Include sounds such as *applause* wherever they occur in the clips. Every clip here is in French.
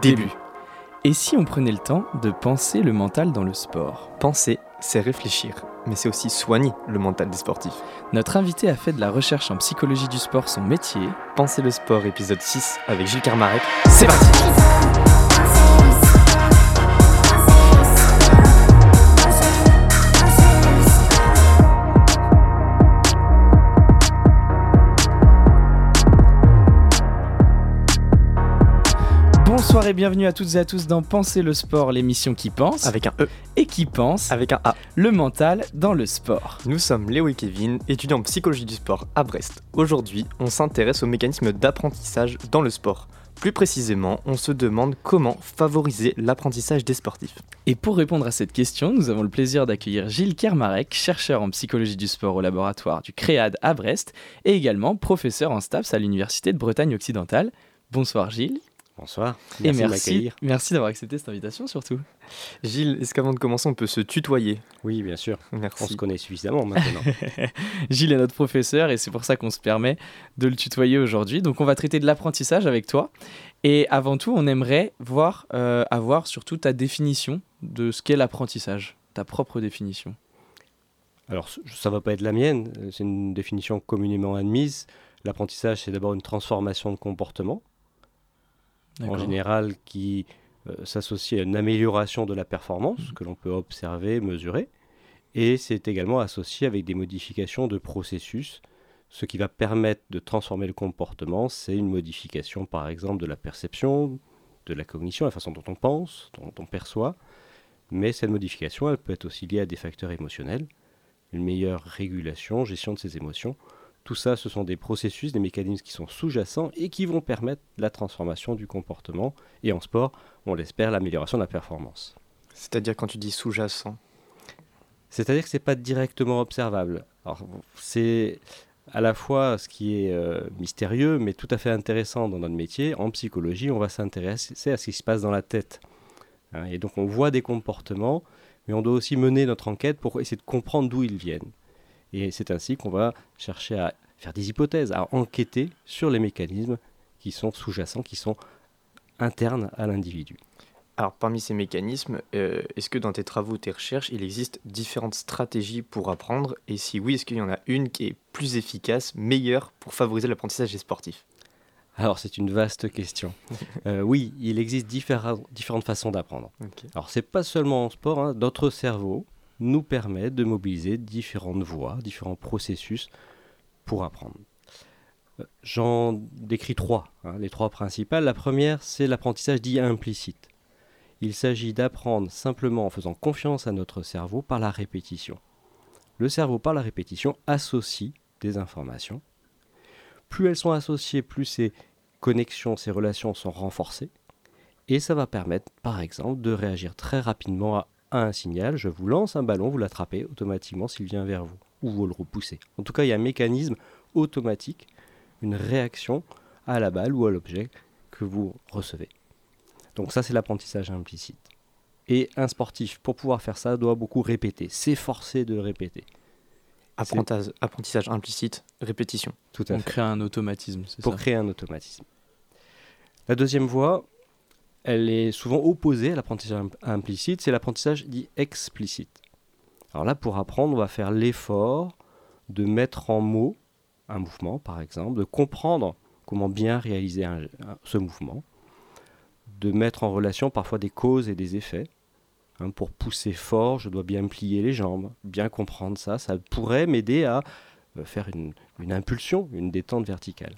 début. Et si on prenait le temps de penser le mental dans le sport? Penser, c'est réfléchir, mais c'est aussi soigner le mental des sportifs. Notre invité a fait de la recherche en psychologie du sport son métier. Penser le sport, épisode 6 avec Gilles Carmarek. C'est parti et bienvenue à toutes et à tous dans Penser le sport, l'émission qui pense Avec un E, et qui pense avec un A. le mental dans le sport. Nous sommes Léo et Kevin, étudiants en psychologie du sport à Brest. Aujourd'hui, on s'intéresse aux mécanismes d'apprentissage dans le sport. Plus précisément, on se demande comment favoriser l'apprentissage des sportifs. Et pour répondre à cette question, nous avons le plaisir d'accueillir Gilles Kermarek, chercheur en psychologie du sport au laboratoire du CREAD à Brest et également professeur en STAPS à l'Université de Bretagne occidentale. Bonsoir Gilles. Bonsoir. et Merci de merci, d'avoir accepté cette invitation surtout. Gilles, est-ce qu'avant de commencer, on peut se tutoyer? Oui, bien sûr. On Merci. se connaît suffisamment maintenant. *laughs* Gilles est notre professeur et c'est pour ça qu'on se permet de le tutoyer aujourd'hui. Donc on va traiter de l'apprentissage avec toi. Et avant tout, on aimerait voir, euh, avoir surtout ta définition de ce qu'est l'apprentissage, ta propre définition. Alors, ça va pas être la mienne. euh, C'est une définition communément admise. L'apprentissage, c'est d'abord une transformation de comportement, en général qui euh, s'associe à une amélioration de la performance Mhm. que l'on peut observer, mesurer. Et c'est également associé avec des modifications de processus. Ce qui va permettre de transformer le comportement, c'est une modification, par exemple, de la perception, de la cognition, la façon dont on pense, dont on perçoit. Mais cette modification, elle peut être aussi liée à des facteurs émotionnels, une meilleure régulation, gestion de ses émotions. Tout ça, ce sont des processus, des mécanismes qui sont sous-jacents et qui vont permettre la transformation du comportement. Et en sport, on l'espère, l'amélioration de la performance. C'est-à-dire quand tu dis sous-jacent. C'est-à-dire que ce n'est pas directement observable. Alors, c'est à la fois ce qui est euh, mystérieux, mais tout à fait intéressant dans notre métier. En psychologie, on va s'intéresser à ce qui se passe dans la tête. Hein, et donc, on voit des comportements, mais on doit aussi mener notre enquête pour essayer de comprendre d'où ils viennent. Et c'est ainsi qu'on va chercher à faire des hypothèses, à enquêter sur les mécanismes qui sont sous-jacents, qui sont internes à l'individu. Alors parmi ces mécanismes, euh, est-ce que dans tes travaux, tes recherches, il existe différentes stratégies pour apprendre? Et si oui, est-ce qu'il y en a une qui est plus efficace, meilleure pour favoriser l'apprentissage des sportifs? Alors, c'est une vaste question. *laughs* Euh, oui, il existe différentes façons d'apprendre. Ok. Alors, c'est pas seulement en sport, hein, notre cerveau nous permet de mobiliser différentes voies, différents processus pour apprendre. Euh, J'en décris trois, hein, les trois principales. La première, c'est l'apprentissage dit implicite. Il s'agit d'apprendre simplement en faisant confiance à notre cerveau par la répétition. Le cerveau, par la répétition, associe des informations. Plus elles sont associées, plus ces connexions, ces relations sont renforcées. Et ça va permettre, par exemple, de réagir très rapidement à, à un signal. Je vous lance un ballon, vous l'attrapez automatiquement s'il vient vers vous, ou vous le repoussez. En tout cas, il y a un mécanisme automatique, une réaction à la balle ou à l'objet que vous recevez. Donc ça, c'est l'apprentissage implicite. Et un sportif, pour pouvoir faire ça, doit beaucoup répéter, s'efforcer de répéter. Apprentissage, apprentissage implicite, répétition. Tout à On fait. crée un automatisme, c'est pour ça? créer un automatisme. La deuxième voie, elle est souvent opposée à l'apprentissage im- implicite, c'est l'apprentissage dit explicite. Alors là, pour apprendre, on va faire l'effort de mettre en mots un mouvement, par exemple, de comprendre comment bien réaliser ce mouvement, de mettre en relation parfois des causes et des effets. Hein, pour pousser fort, je dois bien plier les jambes, bien comprendre ça. Ça pourrait m'aider à euh, faire une impulsion, une détente verticale.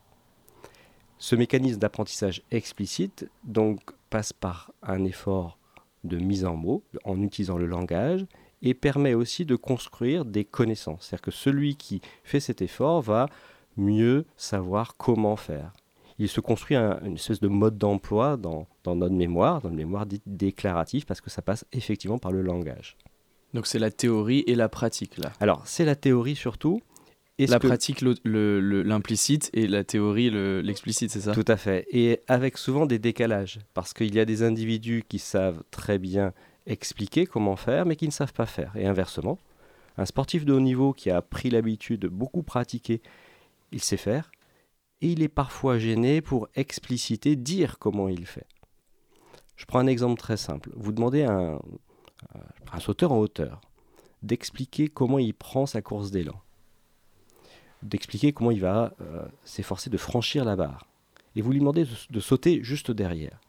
Ce mécanisme d'apprentissage explicite donc passe par un effort de mise en mots en utilisant le langage et permet aussi de construire des connaissances. C'est-à-dire que celui qui fait cet effort va mieux savoir comment faire. Il se construit un- une espèce de mode d'emploi dans, dans notre mémoire, dans une mémoire dite déclarative, parce que ça passe effectivement par le langage. Donc c'est la théorie et la pratique là. Alors, c'est la théorie surtout. La que- pratique, l'implicite et la théorie, le- l'explicite, c'est ça? Tout à fait. Et avec souvent des décalages. Parce qu'il y a des individus qui savent très bien expliquer comment faire, mais qui ne savent pas faire. Et inversement, un sportif de haut niveau qui a pris l'habitude de beaucoup pratiquer, il sait faire. Et il est parfois gêné pour expliciter, dire comment il fait. Je prends un exemple très simple. Vous demandez à un, un sauteur en hauteur d'expliquer comment il prend sa course d'élan, d'expliquer comment il va euh, s'efforcer de franchir la barre, et vous lui demandez de, sauter juste derrière.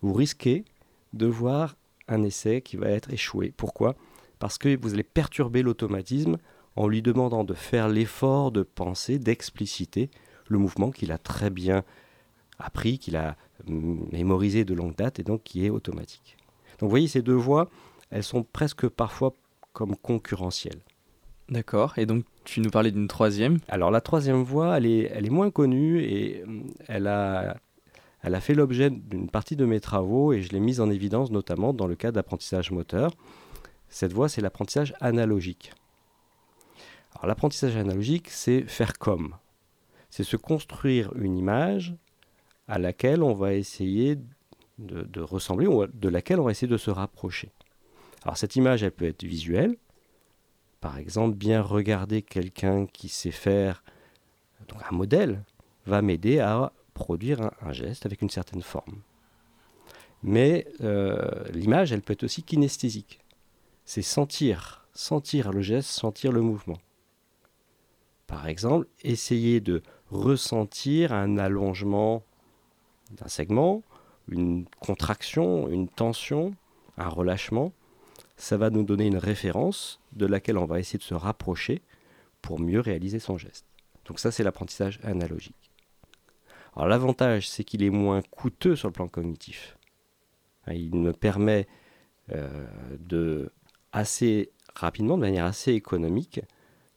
Vous risquez de voir un essai qui va être échoué. Pourquoi? Parce que vous allez perturber l'automatisme en lui demandant de faire l'effort de penser, d'expliciter le mouvement qu'il a très bien appris, qu'il a mm, mémorisé de longue date et donc qui est automatique. Donc vous voyez, ces deux voies, elles sont presque parfois comme concurrentielles. D'accord. Et donc, tu nous parlais d'une troisième. Alors, la troisième voie, elle est, moins connue et mm, elle a, fait l'objet d'une partie de mes travaux et je l'ai mise en évidence notamment dans le cadre d'apprentissage moteur. Cette voie, c'est l'apprentissage analogique. Alors, l'apprentissage analogique, c'est faire comme. C'est se construire une image à laquelle on va essayer de, de ressembler ou de laquelle on va essayer de se rapprocher. Alors cette image, elle peut être visuelle. Par exemple, bien regarder quelqu'un qui sait faire donc un modèle va m'aider à produire un, geste avec une certaine forme. Mais euh, l'image, elle peut être aussi kinesthésique. C'est sentir, sentir le geste, sentir le mouvement. Par exemple, essayer de ressentir un allongement d'un segment, une contraction, une tension, un relâchement ça va nous donner une référence de laquelle on va essayer de se rapprocher pour mieux réaliser son geste. Donc ça, c'est l'apprentissage analogique. Alors l'avantage, c'est qu'il est moins coûteux sur le plan cognitif. Hein, il me permet euh, de assez rapidement, de manière assez économique,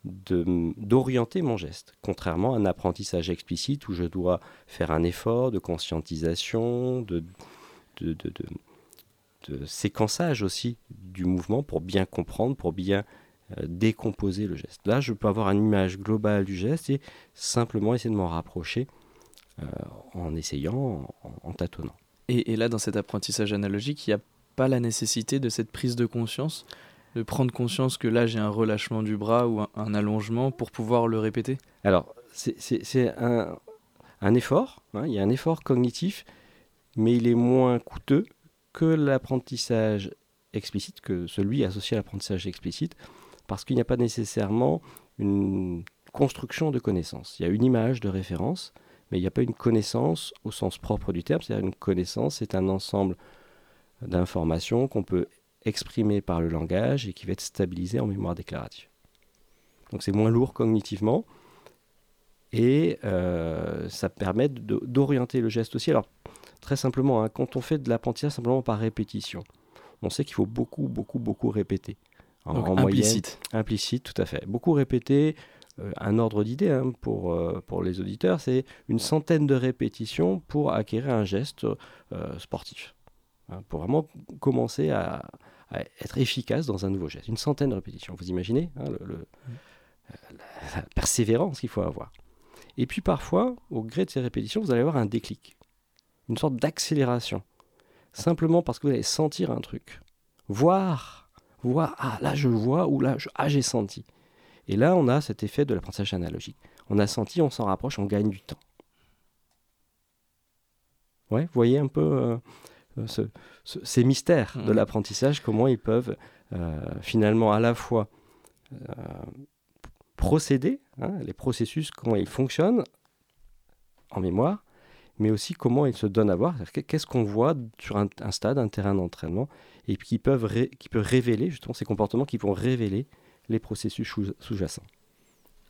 d'orienter mon geste, contrairement à un apprentissage explicite où je dois faire un effort de conscientisation, de, de, de, de séquençage aussi du mouvement pour bien comprendre, pour bien euh, décomposer le geste. Là, je peux avoir une image globale du geste et simplement essayer de m'en rapprocher euh, en essayant, en, en tâtonnant. Et, et, là, dans cet apprentissage analogique, il n'y a pas la nécessité de cette prise de conscience, de prendre conscience que là, j'ai un relâchement du bras ou un, un, allongement pour pouvoir le répéter? Alors, c'est un, un, effort, hein, il y a un effort cognitif, mais il est moins coûteux que l'apprentissage explicite, que celui associé à l'apprentissage explicite, parce qu'il n'y a pas nécessairement une construction de connaissances. Il y a une image de référence, mais il n'y a pas une connaissance au sens propre du terme. C'est-à-dire une connaissance, c'est un ensemble d'informations qu'on peut exprimer par le langage et qui va être stabilisé en mémoire déclarative. Donc c'est moins lourd cognitivement et euh, ça permet d'orienter le geste aussi. Alors Très simplement, hein, quand on fait de l'apprentissage simplement par répétition, on sait qu'il faut beaucoup, beaucoup, beaucoup répéter. En, Donc, en implicite. Moyenne, implicite, tout à fait. Beaucoup répéter. Euh, un ordre d'idée hein, pour, euh, pour les auditeurs, c'est une centaine de répétitions pour acquérir un geste euh, sportif. Hein, pour vraiment commencer à, à, être efficace dans un nouveau geste. Une centaine de répétitions. Vous imaginez hein, le, le, la, la persévérance qu'il faut avoir. Et puis parfois, au gré de ces répétitions, vous allez avoir un déclic une sorte d'accélération. Simplement parce que vous allez sentir un truc. Voir, voir, ah là je vois, ou là, je, ah j'ai senti. Et là, on a cet effet de l'apprentissage analogique. On a senti, on s'en rapproche, on gagne du temps. Ouais, vous voyez un peu euh, euh ce, ce, ces mystères de mmh. l'apprentissage, comment ils peuvent euh, finalement à la fois euh, procéder, hein, les processus, comment ils fonctionnent en mémoire, mais aussi comment ils se donnent à voir, qu'est-ce qu'on voit sur un, un, stade, un terrain d'entraînement, et qui peuvent ré, qui peut révéler justement ces comportements qui vont révéler les processus sous-jacents.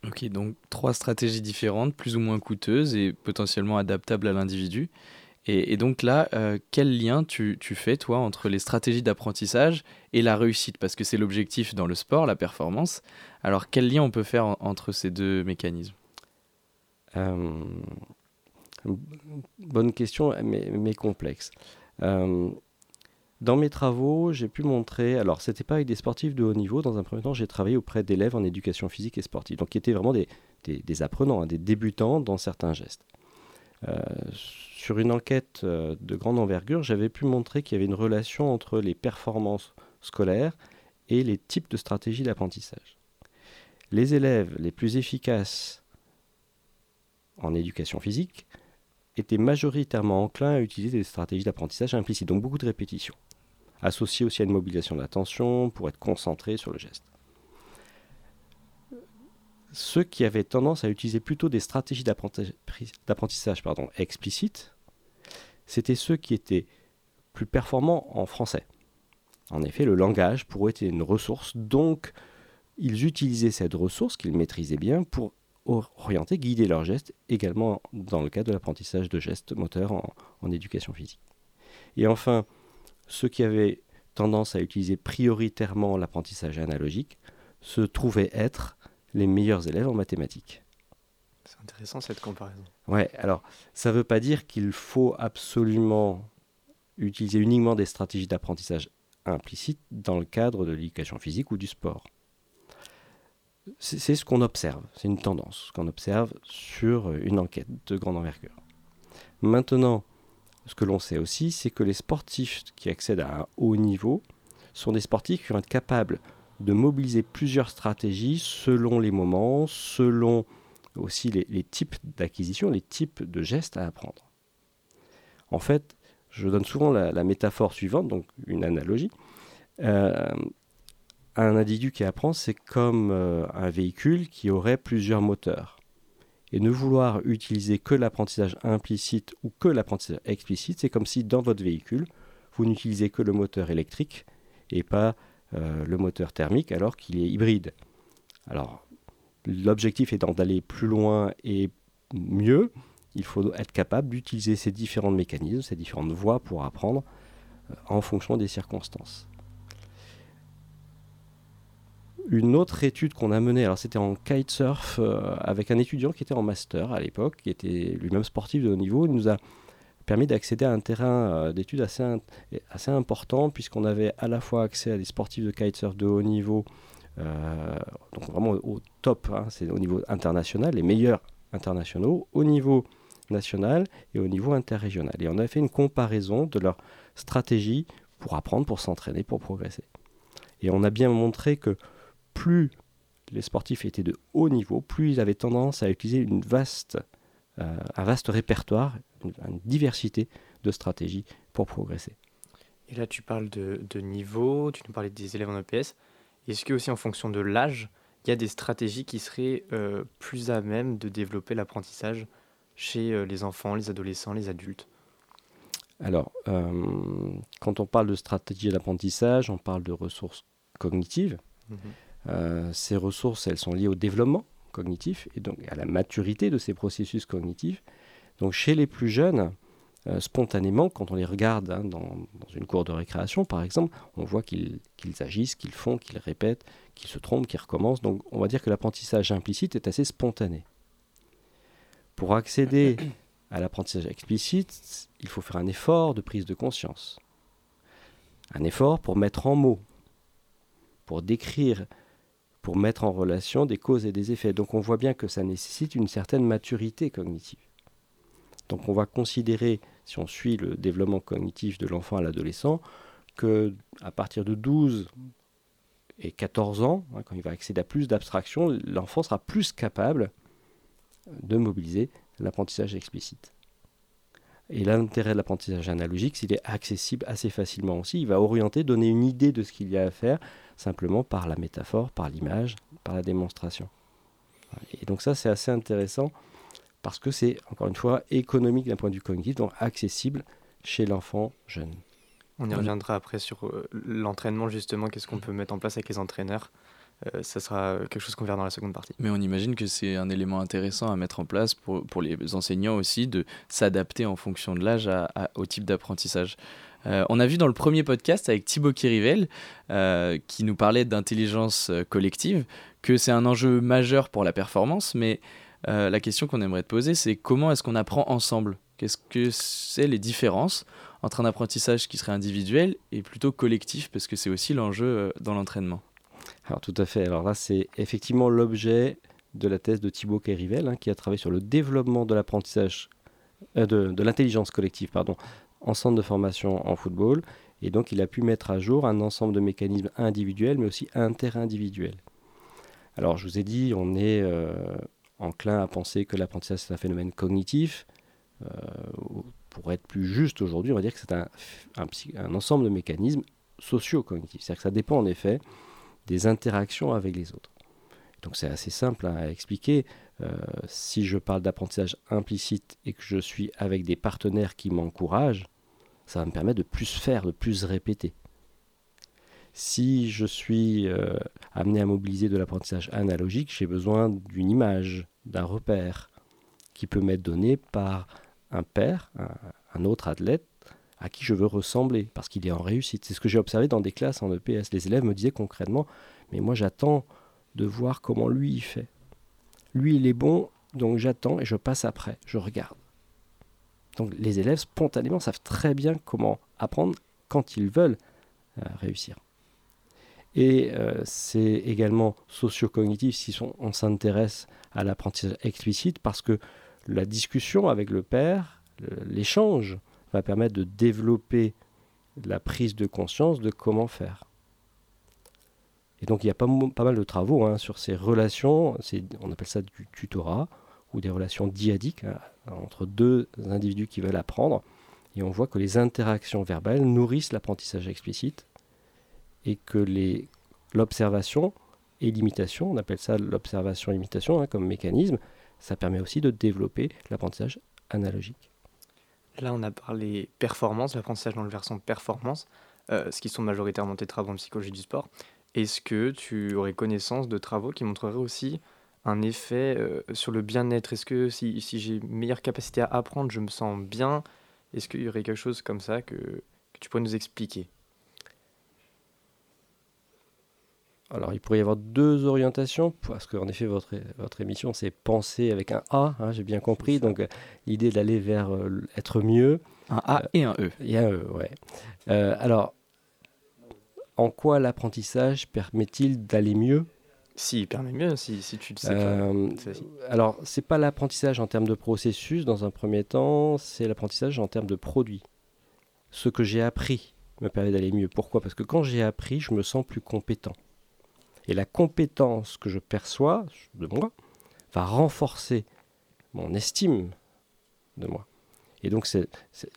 Ok, donc trois stratégies différentes, plus ou moins coûteuses et potentiellement adaptables à l'individu. Et, et, donc là, euh, quel lien tu, tu, fais, toi, entre les stratégies d'apprentissage et la réussite? Parce que c'est l'objectif dans le sport, la performance. Alors, quel lien on peut faire en, entre ces deux mécanismes? Euh, Bonne question, mais, complexe. Euh, dans mes travaux, j'ai pu montrer, alors c'était pas avec des sportifs de haut niveau, dans un premier temps j'ai travaillé auprès d'élèves en éducation physique et sportive, donc qui étaient vraiment des apprenants, hein, des débutants dans certains gestes. Euh, sur une enquête euh, de grande envergure, j'avais pu montrer qu'il y avait une relation entre les performances scolaires et les types de stratégies d'apprentissage. Les élèves les plus efficaces en éducation physique étaient majoritairement enclins à utiliser des stratégies d'apprentissage implicite, donc beaucoup de répétitions, associées aussi à une mobilisation de l'attention pour être concentré sur le geste. Ceux qui avaient tendance à utiliser plutôt des stratégies d'apprentissage explicites, c'était ceux qui étaient plus performants en français. En effet, le langage pourrait être une ressource, donc ils utilisaient cette ressource qu'ils maîtrisaient bien pour orienter, guider leurs gestes, également dans le cadre de l'apprentissage de gestes moteurs en, éducation physique. Et enfin, ceux qui avaient tendance à utiliser prioritairement l'apprentissage analogique se trouvaient être les meilleurs élèves en mathématiques. C'est intéressant cette comparaison. Ouais, alors ça ne veut pas dire qu'il faut absolument utiliser uniquement des stratégies d'apprentissage implicites dans le cadre de l'éducation physique ou du sport c'est ce qu'on observe, c'est une tendance qu'on observe sur une enquête de grande envergure. Maintenant, ce que l'on sait aussi, c'est que les sportifs qui accèdent à un haut niveau sont des sportifs qui vont être capables de mobiliser plusieurs stratégies selon les moments, selon aussi les, types d'acquisition, les types de gestes à apprendre. En fait, je donne souvent la, métaphore suivante, donc une analogie. Euh, un individu qui apprend, c'est comme euh, un véhicule qui aurait plusieurs moteurs. Et ne vouloir utiliser que l'apprentissage implicite ou que l'apprentissage explicite, c'est comme si dans votre véhicule, vous n'utilisez que le moteur électrique et pas euh, le moteur thermique alors qu'il est hybride. Alors, l'objectif étant d'aller plus loin et mieux, il faut être capable d'utiliser ces différents mécanismes, ces différentes voies pour apprendre euh, en fonction des circonstances une autre étude qu'on a menée, alors c'était en kitesurf euh, avec un étudiant qui était en master à l'époque, qui était lui-même sportif de haut niveau, il nous a permis d'accéder à un terrain euh, d'études assez, important puisqu'on avait à la fois accès à des sportifs de kitesurf de haut niveau, euh, donc vraiment au top, hein, c'est au niveau international, les meilleurs internationaux, au niveau national et au niveau interrégional. Et on a fait une comparaison de leur stratégie pour apprendre, pour s'entraîner, pour progresser. Et on a bien montré que plus les sportifs étaient de haut niveau, plus ils avaient tendance à utiliser une vaste, euh, un vaste répertoire, une, diversité de stratégies pour progresser. Et là, tu parles de, niveau, tu nous parlais des élèves en EPS. Est-ce que aussi en fonction de l'âge, il y a des stratégies qui seraient euh, plus à même de développer l'apprentissage chez euh, les enfants, les adolescents, les adultes? Alors, quand on parle de stratégie d'apprentissage, on parle de ressources cognitives. Mhm. Euh, ces ressources, elles sont liées au développement cognitif et donc à la maturité de ces processus cognitifs. Donc chez les plus jeunes, euh, spontanément, quand on les regarde hein, dans, une cour de récréation, par exemple, on voit qu'ils agissent, qu'ils font, qu'ils répètent, qu'ils se trompent, qu'ils recommencent. Donc on va dire que l'apprentissage implicite est assez spontané. Pour accéder *coughs* à l'apprentissage explicite, il faut faire un effort de prise de conscience. Un effort pour mettre en mots, pour décrire pour mettre en relation des causes et des effets. Donc on voit bien que ça nécessite une certaine maturité cognitive. Donc on va considérer, si on suit le développement cognitif de l'enfant à l'adolescent, que à partir de 12 et 14 ans, hein, quand il va accéder à plus d'abstraction, l'enfant sera plus capable de mobiliser l'apprentissage explicite. Et l'intérêt de l'apprentissage analogique, s'il est accessible assez facilement aussi, il va orienter, donner une idée de ce qu'il y a à faire, simplement par la métaphore, par l'image, par la démonstration. Et donc ça, c'est assez intéressant parce que c'est, encore une fois, économique d'un point de vue cognitif, donc accessible chez l'enfant jeune. On y reviendra après sur euh, l'entraînement, justement, qu'est-ce qu'on peut mettre en place avec les entraîneurs. Euh, ça sera quelque chose qu'on verra dans la seconde partie. Mais on imagine que c'est un élément intéressant à mettre en place pour, pour les enseignants aussi, de s'adapter en fonction de l'âge au type d'apprentissage. Euh, on a vu dans le premier podcast avec Thibaut Kirivel, euh, qui nous parlait d'intelligence euh, collective, que c'est un enjeu majeur pour la performance, mais la question qu'on aimerait te poser, c'est comment est-ce qu'on apprend ensemble? Qu'est-ce que c'est les différences entre un apprentissage qui serait individuel et plutôt collectif, parce que c'est aussi l'enjeu dans l'entraînement? Alors tout à fait, alors là c'est effectivement l'objet de la thèse de Thibaut Kirivel, hein, qui a travaillé sur le développement de l'apprentissage, de, de l'intelligence collective, pardon, en centre de formation en football. Et donc, il a pu mettre à jour un ensemble de mécanismes individuels, mais aussi interindividuels. Alors, je vous ai dit, on est euh, enclin à penser que l'apprentissage, c'est un phénomène cognitif. pour être plus juste aujourd'hui, on va dire que c'est un, un, ensemble de mécanismes socio-cognitifs. C'est-à-dire que ça dépend en effet des interactions avec les autres. Donc c'est assez simple à expliquer. Euh, si je parle d'apprentissage implicite et que je suis avec des partenaires qui m'encouragent, ça va me permettre de plus faire, de plus répéter. Si je suis euh, amené à mobiliser de l'apprentissage analogique, j'ai besoin d'une image, d'un repère qui peut m'être donné par un père, un, autre athlète à qui je veux ressembler parce qu'il est en réussite. C'est ce que j'ai observé dans des classes en EPS. Les élèves me disaient concrètement, mais moi j'attends de voir comment lui il fait. Lui il est bon, donc j'attends et je passe après, je regarde. Donc les élèves spontanément savent très bien comment apprendre quand ils veulent euh, réussir. Et euh, c'est également socio-cognitif si on s'intéresse à l'apprentissage explicite parce que la discussion avec le père, l'échange, va permettre de développer la prise de conscience de comment faire. Et donc il y a pas, mal de travaux hein, sur ces relations, on appelle ça du tutorat, ou des relations diadiques hein, entre deux individus qui veulent apprendre. Et on voit que les interactions verbales nourrissent l'apprentissage explicite et que l'observation et l'imitation, on appelle ça l'observation-imitation hein, comme mécanisme, ça permet aussi de développer l'apprentissage analogique. Là, on a parlé performance, l'apprentissage dans le versant performance, euh, ce qui sont majoritairement tes travaux en psychologie du sport. Est-ce que tu aurais connaissance de travaux qui montreraient aussi un effet euh, sur le bien-être? Est-ce que si, si j'ai une meilleure capacité à apprendre, je me sens bien? Est-ce qu'il y aurait quelque chose comme ça que, que tu pourrais nous expliquer? Alors, il pourrait y avoir deux orientations, parce qu'en effet, votre, votre émission, c'est penser avec un A, hein, j'ai bien compris. Donc, euh, l'idée d'aller vers euh, être mieux. Un A et un E. Et un E, ouais. Euh, alors, en quoi l'apprentissage permet-il d'aller mieux Si, il permet mieux, si, si tu le sais. Euh, alors, c'est pas l'apprentissage en termes de processus, dans un premier temps, c'est l'apprentissage en termes de produit. Ce que j'ai appris me permet d'aller mieux. Pourquoi? Parce que quand j'ai appris, je me sens plus compétent. Et la compétence que je perçois de moi va renforcer mon estime de moi. Et donc, c'est,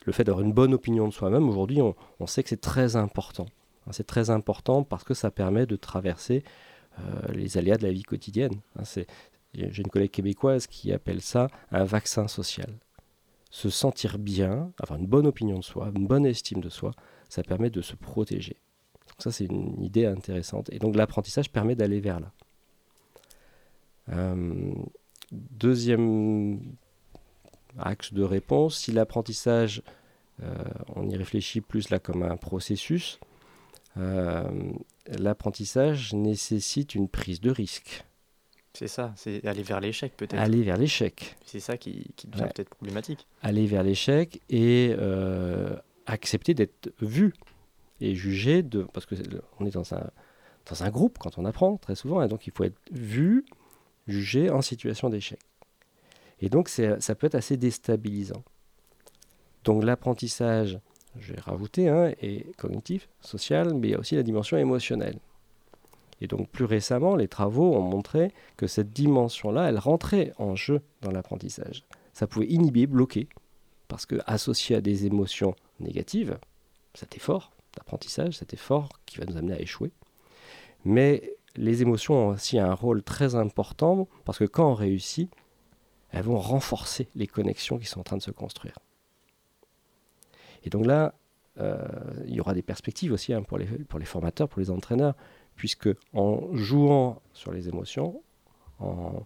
le fait d'avoir une bonne opinion de soi-même, aujourd'hui, on, sait que c'est très important. Hein, c'est très important parce que ça permet de traverser euh, les aléas de la vie quotidienne. Hein, j'ai une collègue québécoise qui appelle ça un vaccin social. Se sentir bien, avoir une bonne opinion de soi, une bonne estime de soi, ça permet de se protéger. Ça, c'est une idée intéressante. Et donc l'apprentissage permet d'aller vers là. Euh, deuxième axe de réponse, si l'apprentissage, euh, on y réfléchit plus là comme un processus, l'apprentissage nécessite une prise de risque. C'est ça, c'est aller vers l'échec peut-être. Aller vers l'échec. C'est ça qui, devient peut-être problématique. Aller vers l'échec et accepter d'être vu et jugé de parce que on est dans un dans un groupe quand on apprend très souvent et donc il faut être vu, jugé en situation d'échec. Et donc ça peut être assez déstabilisant. Donc l'apprentissage, je vais rajouter, hein, cognitif, social, mais il y a aussi la dimension émotionnelle. Et donc plus récemment, les travaux ont montré que cette dimension-là, elle rentrait en jeu dans l'apprentissage. Ça pouvait inhiber, bloquer, parce que associé à des émotions négatives, c'était fort, d'apprentissage, cet effort qui va nous amener à échouer. Mais les émotions ont aussi un rôle très important parce que quand on réussit, elles vont renforcer les connexions qui sont en train de se construire. Et donc là, euh, il y aura des perspectives aussi hein, pour, les, pour les formateurs, pour les entraîneurs, puisque en jouant sur les émotions, en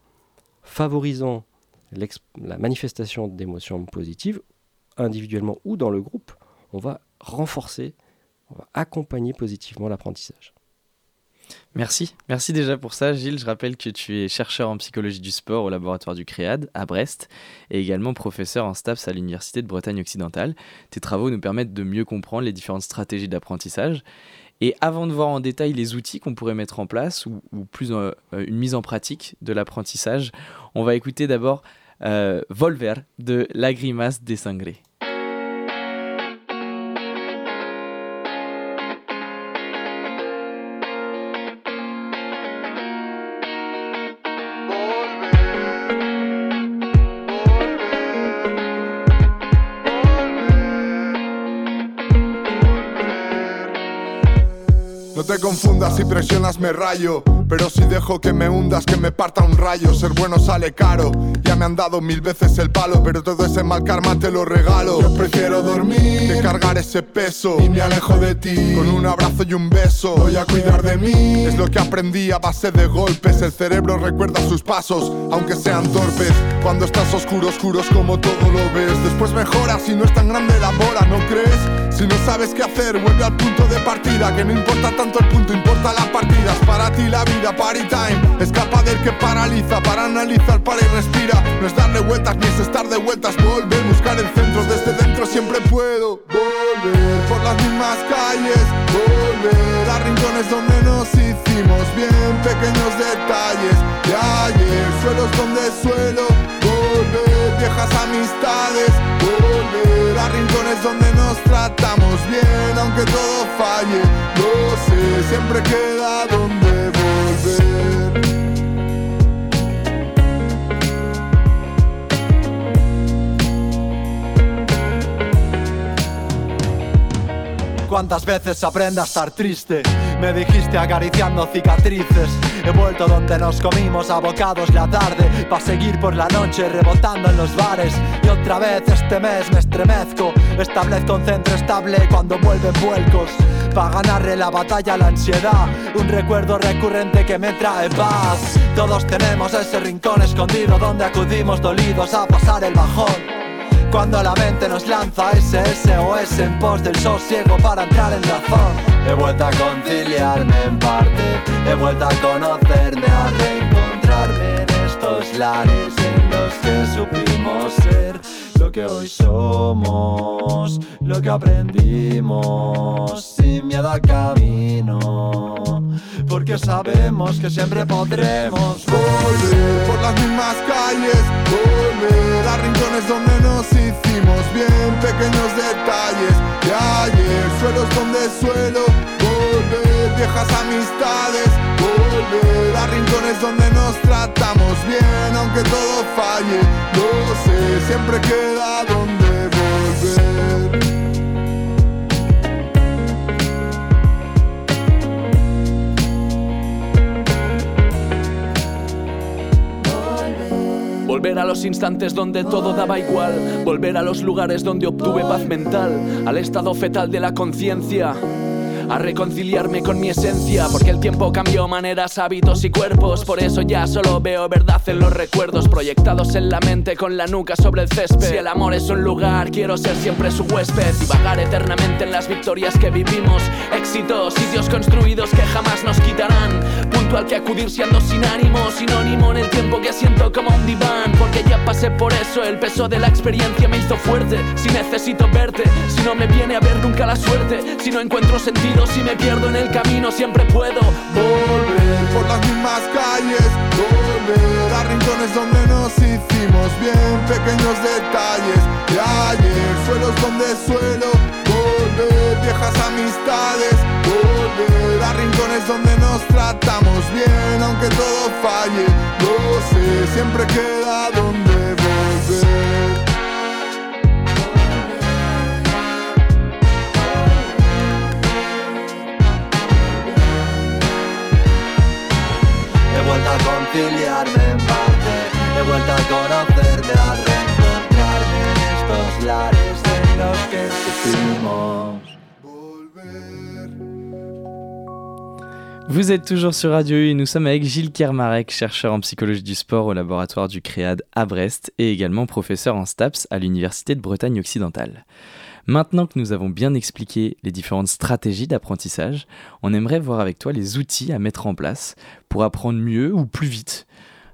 favorisant la manifestation d'émotions positives, individuellement ou dans le groupe, on va renforcer on va accompagner positivement l'apprentissage. Merci, merci déjà pour ça Gilles. Je rappelle que tu es chercheur en psychologie du sport au laboratoire du CREAD à Brest et également professeur en STAPS à l'Université de Bretagne occidentale. Tes travaux nous permettent de mieux comprendre les différentes stratégies d'apprentissage. Et avant de voir en détail les outils qu'on pourrait mettre en place ou, plus euh, une mise en pratique de l'apprentissage, on va écouter d'abord euh, Volver de La Grimace des Sangrés. Confundas, si presionas me rayo. Pero si dejo que me hundas, que me parta un rayo. Ser bueno sale caro. Ya me han dado mil veces el palo, pero todo ese mal karma te lo regalo. Yo prefiero dormir que cargar ese peso. Y me alejo de ti con un abrazo y un beso. Voy a cuidar de mí. Es lo que aprendí a base de golpes. El cerebro recuerda sus pasos, aunque sean torpes. Cuando estás oscuro, oscuros como todo lo ves. Después mejora si no es tan grande la bola, ¿no crees? Si no sabes qué hacer, vuelve al punto de partida. Que no importa tanto el punto, importa las partidas. Para ti la vida, party time. Escapa del que paraliza, para analizar, para y respira. No es darle vueltas ni es estar de vueltas. Volver, buscar el centro, desde dentro siempre puedo. Volver por las mismas calles, volver a rincones donde nos hicimos bien. Pequeños detalles de ayer, suelos donde suelo. Volver, viejas amistades, volver a rincones donde nos tratamos bien, aunque todo falle. Sé, siempre queda donde volver. Cuántas veces aprende a estar triste. Me dijiste acariciando cicatrices. He vuelto donde nos comimos abocados la tarde. Pa' seguir por la noche rebotando en los bares. Y otra vez este mes me estremezco. Establezco un centro estable cuando vuelven vuelcos. Pa' ganarle la batalla a la ansiedad. Un recuerdo recurrente que me trae paz. Todos tenemos ese rincón escondido donde acudimos dolidos a pasar el bajón. Cuando la mente nos lanza SOS en pos del sosiego para entrar en razón. He vuelto a conciliarme en parte, he vuelto a conocerme, a reencontrarme en estos lares en los que supimos ser lo que hoy somos, lo que aprendimos, sin miedo al camino. Porque sabemos que siempre podremos volver por las mismas calles, volver a rincones donde nos hicimos bien, pequeños detalles de ayer, suelos donde suelo, volver, viejas amistades, volver a rincones donde nos tratamos bien, aunque todo falle, lo sé, siempre queda donde Volver a los instantes donde todo daba igual. Volver a los lugares donde obtuve paz mental. Al estado fetal de la conciencia. A reconciliarme con mi esencia. Porque el tiempo cambió maneras, hábitos y cuerpos. Por eso ya solo veo verdad en los recuerdos. Proyectados en la mente con la nuca sobre el césped. Si el amor es un lugar, quiero ser siempre su huésped. Y vagar eternamente en las victorias que vivimos. Éxitos, sitios construidos que jamás nos quitarán. Punto al que acudir si ando sin ánimo. Sinónimo en el tiempo que siento como un diván. Porque ya pasé por eso. El peso de la experiencia me hizo fuerte. Si necesito verte, si no me viene a ver nunca la suerte. Si no encuentro sentido, si me pierdo en el camino, siempre puedo volver por las mismas calles, volver a rincones donde nos hicimos bien, pequeños detalles de ayer, suelos donde suelo, volver viejas amistades, volver a rincones donde nos tratamos bien, aunque todo falle, lo sé, siempre queda donde Vous êtes toujours sur Radio U et nous sommes avec Gilles Kermarek, chercheur en psychologie du sport au laboratoire du CREAD à Brest et également professeur en STAPS à l'Université de Bretagne occidentale. Maintenant que nous avons bien expliqué les différentes stratégies d'apprentissage, on aimerait voir avec toi les outils à mettre en place pour apprendre mieux ou plus vite.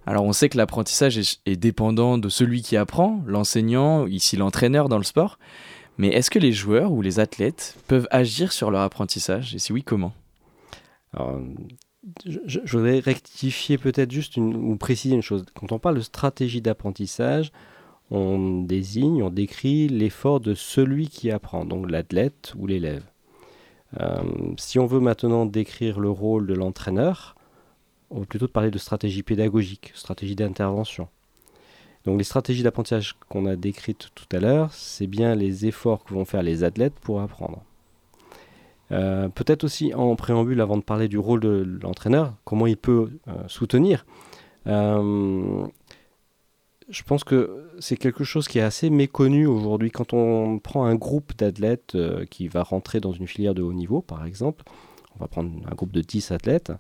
Alors on sait que l'apprentissage est, dépendant de celui qui apprend, l'enseignant, ici l'entraîneur dans le sport, mais est-ce que les joueurs ou les athlètes peuvent agir sur leur apprentissage? Et si oui, comment? Alors, je, voudrais rectifier peut-être juste ou préciser une chose. Quand on parle de stratégie d'apprentissage, on désigne, on décrit l'effort de celui qui apprend, donc l'athlète ou l'élève. Euh, si on veut maintenant décrire le rôle de l'entraîneur, on va plutôt parler de stratégie pédagogique, stratégie d'intervention. Donc les stratégies d'apprentissage qu'on a décrites tout à l'heure, c'est bien les efforts que vont faire les athlètes pour apprendre. Euh, peut-être aussi en préambule, avant de parler du rôle de l'entraîneur, comment il peut euh, soutenir. Je pense que c'est quelque chose qui est assez méconnu aujourd'hui. Quand on prend un groupe d'athlètes qui va rentrer dans une filière de haut niveau, par exemple, on va prendre un groupe de 10 athlètes,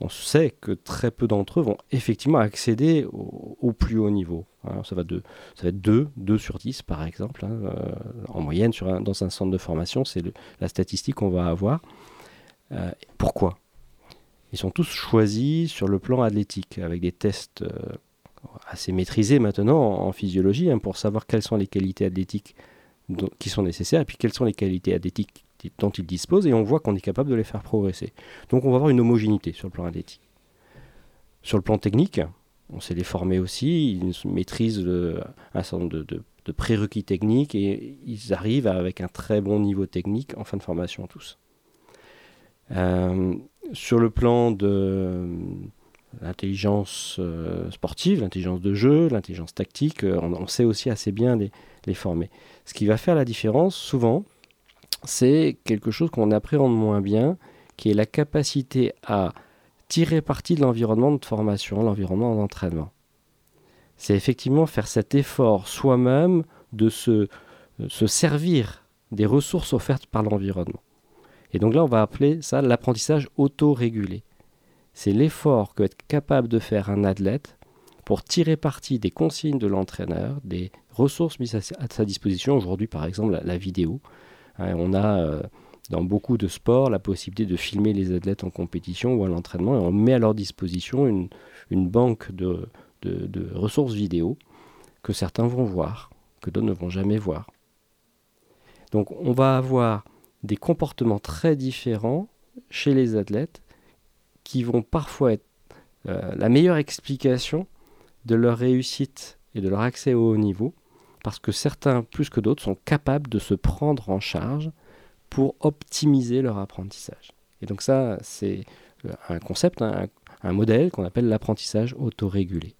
on sait que très peu d'entre eux vont effectivement accéder au, plus haut niveau. Hein. ça, va être 2, 2 sur 10 par exemple, hein, euh, en moyenne dans un centre de formation, c'est la statistique qu'on va avoir. Euh, pourquoi? Ils sont tous choisis sur le plan athlétique, avec des tests euh, assez maîtrisés maintenant en, physiologie, hein, pour savoir quelles sont les qualités athlétiques qui sont nécessaires, et puis quelles sont les qualités athlétiques dont ils disposent et on voit qu'on est capable de les faire progresser. Donc on va avoir une homogénéité sur le plan athlétique. Sur le plan technique, on sait les former aussi, ils maîtrisent un certain nombre de, prérequis techniques et ils arrivent avec un très bon niveau technique en fin de formation tous. Euh, sur le plan de l'intelligence euh, sportive, l'intelligence de jeu, l'intelligence tactique, euh, on, sait aussi assez bien les, former. Ce qui va faire la différence, souvent, c'est quelque chose qu'on appréhende moins bien, qui est la capacité à tirer parti de l'environnement de formation, l'environnement d'entraînement. C'est effectivement faire cet effort soi-même de se, se servir des ressources offertes par l'environnement. Et donc là, on va appeler ça l'apprentissage autorégulé. C'est l'effort que capable de faire un athlète pour tirer parti des consignes de l'entraîneur, des ressources mises à sa disposition, aujourd'hui par exemple la vidéo, Hein, on a euh, dans beaucoup de sports la possibilité de filmer les athlètes en compétition ou à l'entraînement et on met à leur disposition une, banque de, ressources vidéo que certains vont voir, que d'autres ne vont jamais voir. Donc on va avoir des comportements très différents chez les athlètes qui vont parfois être euh, la meilleure explication de leur réussite et de leur accès au haut niveau parce que certains, plus que d'autres, sont capables de se prendre en charge pour optimiser leur apprentissage. Et donc ça, c'est euh, un concept, un, modèle qu'on appelle l'apprentissage autorégulé.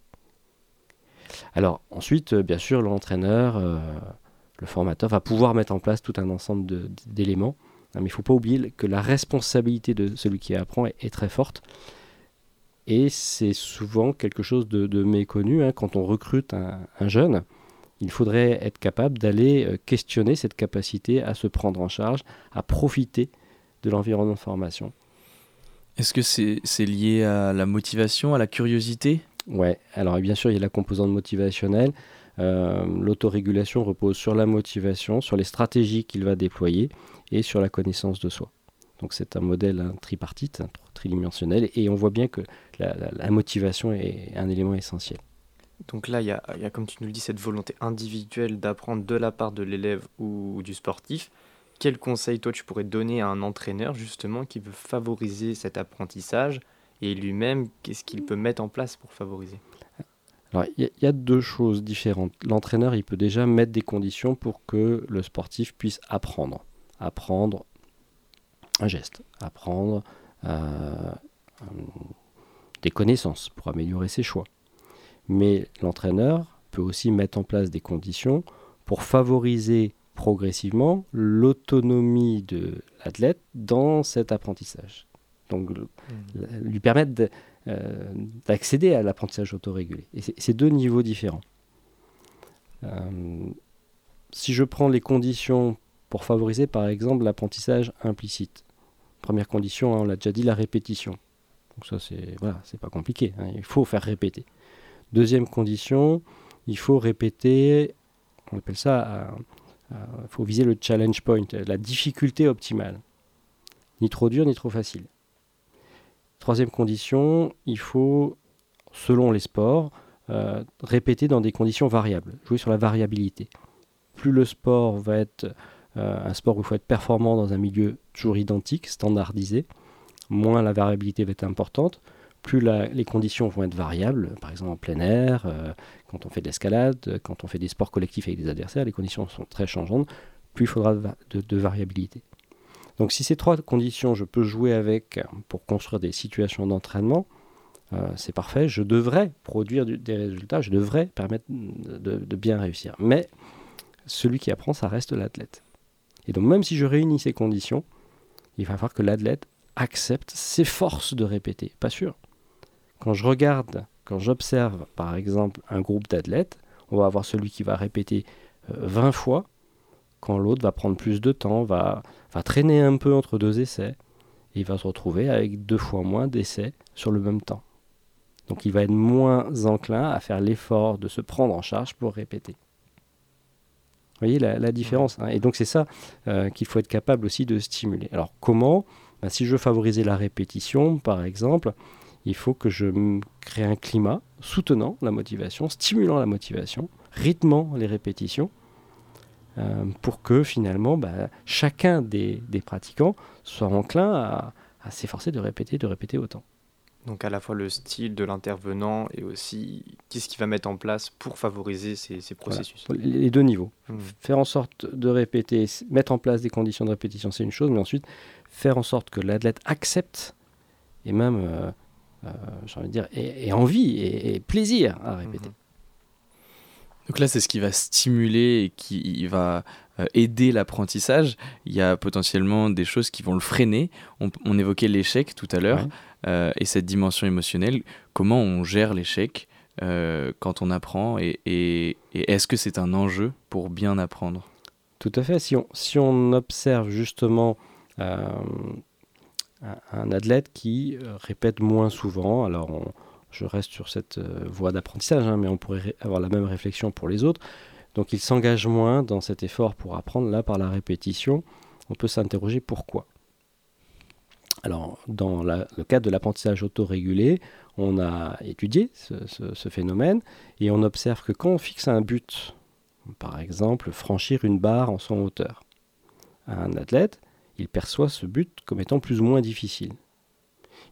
Alors ensuite, euh, bien sûr, l'entraîneur, le formateur va pouvoir mettre en place tout un ensemble d'éléments, mais il ne faut pas oublier que la responsabilité de celui qui apprend est, très forte. Et c'est souvent quelque chose de, méconnu hein, quand on recrute un jeune il faudrait être capable d'aller euh, questionner cette capacité à se prendre en charge, à profiter de l'environnement de formation. Est-ce que c'est lié à la motivation, à la curiosité? Ouais, alors bien sûr, il y a la composante motivationnelle. Euh, l'autorégulation repose sur la motivation, sur les stratégies qu'il va déployer et sur la connaissance de soi. Donc c'est un modèle hein, tripartite, tridimensionnel, et on voit bien que la motivation est un élément essentiel. Donc là, il y a, comme tu nous le dis, cette volonté individuelle d'apprendre de la part de l'élève ou, du sportif. Quel conseil, toi, tu pourrais donner à un entraîneur, justement, qui veut favoriser cet apprentissage et lui-même, qu'est-ce qu'il peut mettre en place pour favoriser? Alors, il y, a deux choses différentes. L'entraîneur, il peut déjà mettre des conditions pour que le sportif puisse apprendre. Apprendre un geste, apprendre euh, des connaissances pour améliorer ses choix mais l'entraîneur peut aussi mettre en place des conditions pour favoriser progressivement l'autonomie de l'athlète dans cet apprentissage. Donc mmh. lui permettre euh, d'accéder à l'apprentissage autorégulé. Et c'est deux niveaux différents. Euh, si je prends les conditions pour favoriser par exemple l'apprentissage implicite, première condition, hein, on l'a déjà dit, la répétition. Donc ça c'est voilà, c'est pas compliqué, hein, il faut faire répéter. Deuxième condition, il faut répéter, on appelle ça, il faut viser le challenge point, la difficulté optimale. Ni trop dur, ni trop facile. Troisième condition, il faut, selon les sports, euh, répéter dans des conditions variables, jouer sur la variabilité. Plus le sport va être euh, un sport où il faut être performant dans un milieu toujours identique, standardisé, moins la variabilité va être importante, plus les conditions vont être variables, par exemple en plein air, euh, quand on fait de l'escalade, quand on fait des sports collectifs avec des adversaires, les conditions sont très changeantes, plus il faudra de, variabilité. Donc si ces trois conditions, je peux jouer avec pour construire des situations d'entraînement, euh, c'est parfait, je devrais produire des résultats, je devrais permettre de, bien réussir. Mais celui qui apprend, ça reste l'athlète. Et donc même si je réunis ces conditions, il va falloir que l'athlète accepte, s'efforce de répéter. Pas sûr. Quand je regarde, quand j'observe par exemple un groupe d'athlètes, on va avoir celui qui va répéter 20 fois, quand l'autre va prendre plus de temps, va, va traîner un peu entre deux essais, et il va se retrouver avec deux fois moins d'essais sur le même temps. Donc il va être moins enclin à faire l'effort de se prendre en charge pour répéter. Vous voyez la, différence hein. Et donc c'est ça euh, qu'il faut être capable aussi de stimuler. Alors comment? Ben, Si je veux favoriser la répétition, par exemple, il faut que je crée un climat soutenant la motivation, stimulant la motivation, rythmant les répétitions, euh, pour que finalement ben, chacun des, pratiquants soit enclin à, à s'efforcer de répéter, de répéter autant. Donc à la fois le style de l'intervenant et aussi qu'est-ce qu'il va mettre en place pour favoriser ces, processus. Les deux niveaux. Hmm. Faire en sorte de répéter, mettre en place des conditions de répétition, c'est une chose, mais ensuite faire en sorte que l'athlète accepte et même, euh, euh, j'ai envie de dire, et, envie et, plaisir à répéter. Hmm. Donc là, c'est ce qui va stimuler et qui va euh, aider l'apprentissage. Il y a potentiellement des choses qui vont le freiner. On, évoquait l'échec tout à l'heure. Et cette dimension émotionnelle, comment on gère l'échec euh, quand on apprend et, est-ce que c'est un enjeu pour bien apprendre? Tout à fait. Si on, si on observe justement euh, un athlète qui répète moins souvent, alors je reste sur cette voie d'apprentissage, hein, mais on pourrait avoir la même réflexion pour les autres. Donc il s'engage moins dans cet effort pour apprendre. Là, par la répétition, on peut s'interroger pourquoi. Alors, dans le cadre de l'apprentissage autorégulé, on a étudié ce, phénomène et on observe que quand on fixe un but, par exemple franchir une barre en son hauteur, un athlète, il perçoit ce but comme étant plus ou moins difficile.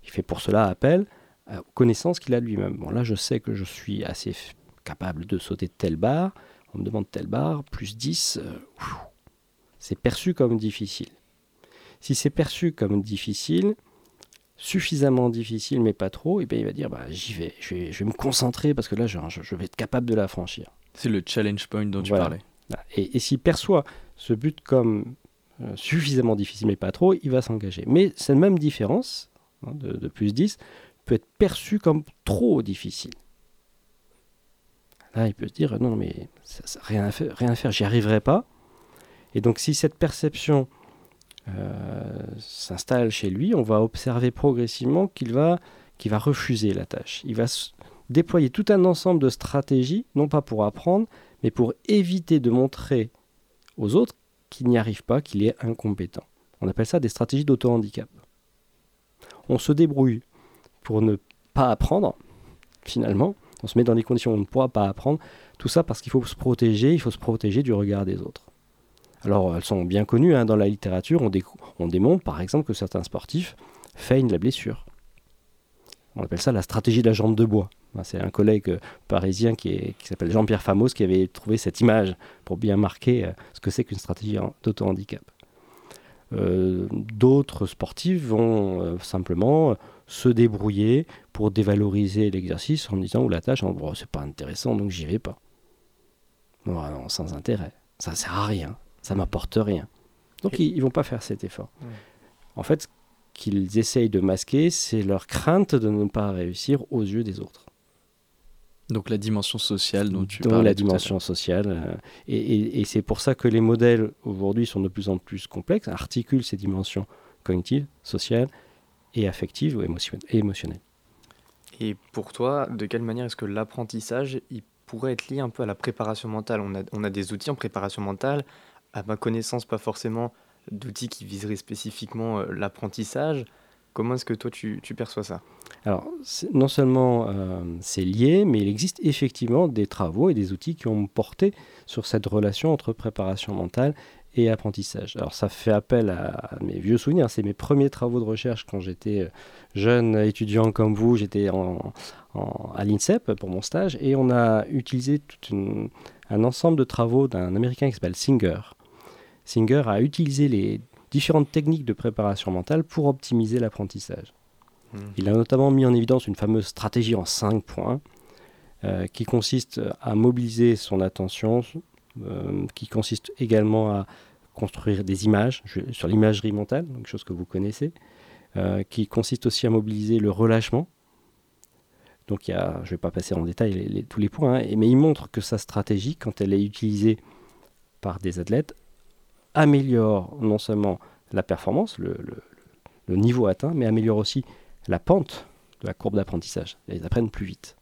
Il fait pour cela appel aux connaissances qu'il a lui-même. Bon, là, je sais que je suis assez capable de sauter de telle barre, on me demande telle barre, plus 10, euh, c'est perçu comme difficile. Si c'est perçu comme difficile, suffisamment difficile mais pas trop, et eh bien il va dire bah, j'y vais, je, vais, me concentrer parce que là je, vais être capable de la franchir. C'est le challenge point dont tu parlais. Et, s'il perçoit ce but comme euh, suffisamment difficile mais pas trop, il va s'engager. Mais cette même différence hein, de, plus 10 peut être perçue comme trop difficile. Là, il peut se dire non mais ça, rien à faire, rien à faire, j'y arriverai pas. Et donc si cette perception s'installe chez lui, on va observer progressivement qu'il va, qu'il va refuser la tâche. Il va déployer tout un ensemble de stratégies, non pas pour apprendre, mais pour éviter de montrer aux autres qu'il n'y arrive pas, qu'il est incompétent. On appelle ça des stratégies d'auto-handicap. On se débrouille pour ne pas apprendre, finalement. On se met dans des conditions où on ne pourra pas apprendre. Tout ça parce qu'il faut se protéger, il faut se protéger du regard des autres. Alors, elles sont bien connues hein, dans la littérature. On, démontre, par exemple, que certains sportifs feignent la blessure. On appelle ça la stratégie de la jambe de bois. C'est un collègue euh, parisien qui, s'appelle Jean-Pierre Famos qui avait trouvé cette image pour bien marquer euh, ce que c'est qu'une stratégie d'auto-handicap. Euh, d'autres sportifs vont simplement se débrouiller pour dévaloriser l'exercice en disant ou la tâche, c'est pas intéressant donc j'y vais pas. sans intérêt, ça sert à rien ça m'apporte rien. Donc ils, ne vont pas faire cet effort. En fait, ce qu'ils essayent de masquer, c'est leur crainte de ne pas réussir aux yeux des autres. Donc la dimension sociale dont tu parles. la dimension sociale. Euh, et, c'est pour ça que les modèles aujourd'hui sont de plus en plus complexes, articulent ces dimensions cognitives, sociales et affectives ou émotionnelles. Et pour toi, de quelle manière est-ce que l'apprentissage il pourrait être lié un peu à la préparation mentale? On a, on a des outils en préparation mentale à ma connaissance, pas forcément d'outils qui viseraient spécifiquement euh, l'apprentissage. Comment est-ce que toi tu, perçois ça? Alors, non seulement euh, c'est lié, mais il existe effectivement des travaux et des outils qui ont porté sur cette relation entre préparation mentale et apprentissage. Alors ça fait appel à, mes vieux souvenirs, c'est mes premiers travaux de recherche quand j'étais euh, jeune étudiant comme vous, j'étais en, à l'INSEP pour mon stage et on a utilisé tout un ensemble de travaux d'un Américain qui s'appelle Singer, Singer a utilisé les différentes techniques de préparation mentale pour optimiser l'apprentissage. Hmm. Il a notamment mis en évidence une fameuse stratégie en cinq points euh, qui consiste à mobiliser son attention, euh, qui consiste également à construire des images sur l'imagerie mentale, quelque chose que vous connaissez, euh, qui consiste aussi à mobiliser le relâchement. Donc il y a, je ne vais pas passer en détail tous les points, hein, mais il montre que sa stratégie, quand elle est utilisée par des athlètes, améliore non seulement la performance, le, niveau atteint, mais améliore aussi la pente de la courbe d'apprentissage. Ils apprennent plus vite.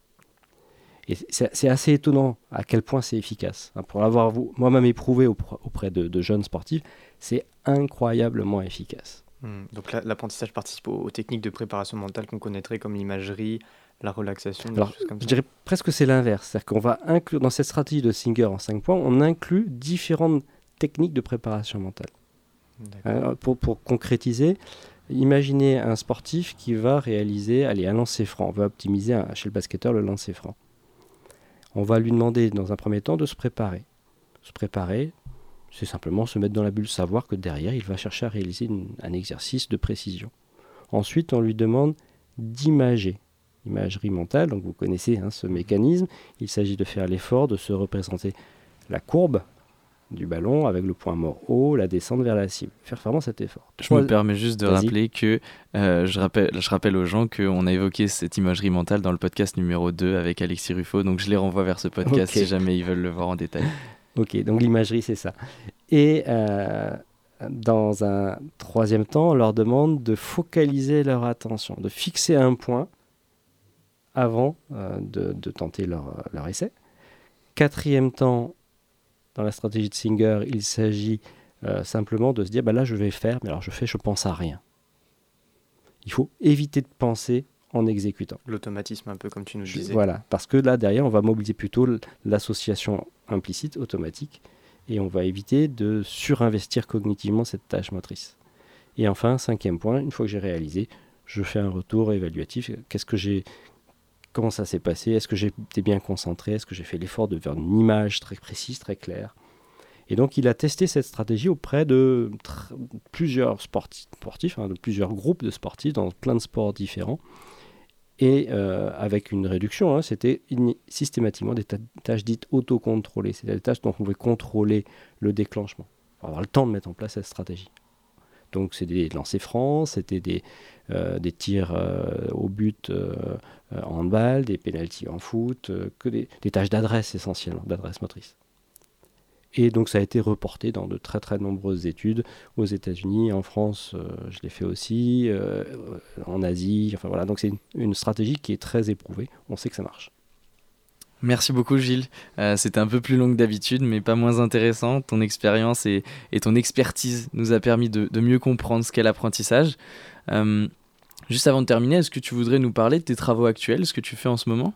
Et c'est assez étonnant à quel point c'est efficace. Hein, pour l'avoir moi-même éprouvé auprès de, jeunes sportifs, c'est incroyablement efficace. Hmm. Donc l'apprentissage participe aux, techniques de préparation mentale qu'on connaîtrait comme l'imagerie, la relaxation, Alors, Je dirais presque c'est l'inverse. C'est-à-dire qu'on va inclure dans cette stratégie de Singer en 5 points, on inclut différentes techniques de préparation mentale. Euh, pour, pour, concrétiser, imaginez un sportif qui va réaliser allez, un lancer franc. On va optimiser chez le basketteur le lancer franc. On va lui demander dans un premier temps de se préparer. Se préparer, c'est simplement se mettre dans la bulle, savoir que derrière, il va chercher à réaliser un exercice de précision. Ensuite, on lui demande d'imager. Imagerie mentale, donc vous connaissez hein, ce mécanisme. Il s'agit de faire l'effort de se représenter la courbe du ballon avec le point mort haut, la descente vers la cible. Faire vraiment cet effort. Je me permets juste de rappeler que euh, je, rappelle, je rappelle aux gens qu'on a évoqué cette imagerie mentale dans le podcast numéro 2 avec Alexis Ruffo, donc je les renvoie vers ce podcast si jamais ils veulent le voir en détail. *laughs* Ok, donc l'imagerie c'est ça. Et euh, dans un troisième temps, on leur demande de focaliser leur attention, de fixer un point avant euh, de, de, tenter leur, leur essai. Quatrième temps, dans la stratégie de Singer, il s'agit euh, simplement de se dire bah là je vais faire, mais alors je fais, je pense à rien. Il faut éviter de penser en exécutant. L'automatisme, un peu comme tu nous disais. Voilà, parce que là derrière, on va mobiliser plutôt l'association implicite, automatique, et on va éviter de surinvestir cognitivement cette tâche motrice. Et enfin, cinquième point, une fois que j'ai réalisé, je fais un retour évaluatif. Qu'est-ce que j'ai comment ça s'est passé, est-ce que j'étais bien concentré, est-ce que j'ai fait l'effort de faire une image très précise, très claire? Et donc il a testé cette stratégie auprès de plusieurs sportifs, hein, de plusieurs groupes de sportifs dans plein de sports différents. Et euh, avec une réduction, hein, c'était systématiquement des tâches dites autocontrôlées, c'est des tâches dont on pouvait contrôler le déclenchement, avoir le temps de mettre en place cette stratégie. Donc c'est des lancers francs, c'était des, tirs euh, au but euh, en handball, des pénalties en foot, euh, que des, tâches d'adresse essentiellement, d'adresse motrice. Et donc ça a été reporté dans de très très nombreuses études aux États-Unis, en France, je l'ai fait aussi, en Asie. Enfin voilà, donc c'est une, stratégie qui est très éprouvée. On sait que ça marche. Merci beaucoup Gilles. C'était un peu plus long que d'habitude, mais pas moins intéressant. Ton expérience et, ton expertise nous a permis de, mieux comprendre ce qu'est l'apprentissage. Juste avant de terminer, est-ce que tu voudrais nous parler de tes travaux actuels, ce que tu fais en ce moment?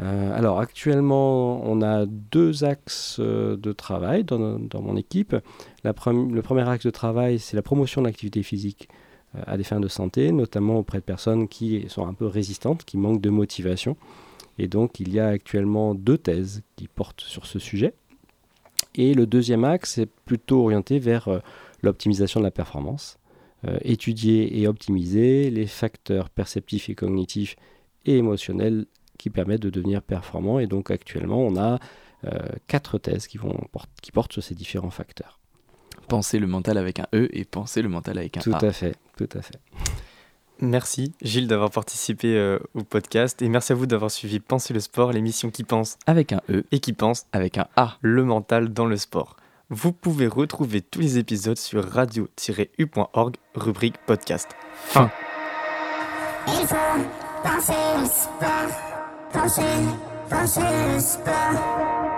Euh, alors actuellement, on a deux axes euh, de travail dans, mon équipe. Le premier axe de travail, c'est la promotion de l'activité physique euh, à des fins de santé, notamment auprès de personnes qui sont un peu résistantes, qui manquent de motivation. Et donc, il y a actuellement deux thèses qui portent sur ce sujet. Et le deuxième axe est plutôt orienté vers l'optimisation de la performance. Euh, étudier et optimiser les facteurs perceptifs et cognitifs et émotionnels qui permettent de devenir performant. Et donc actuellement, on a euh, quatre thèses qui, vont, qui portent sur ces différents facteurs. Penser le mental avec un E et penser le mental avec un tout A. Tout à fait, tout à fait. Merci Gilles d'avoir participé euh, au podcast et merci à vous d'avoir suivi Penser le sport, l'émission qui pense avec un E et qui pense avec un A. Le mental dans le sport. Vous pouvez retrouver tous les épisodes sur radio-u.org, rubrique podcast. Fin. Il faut penser le sport, penser, penser le sport.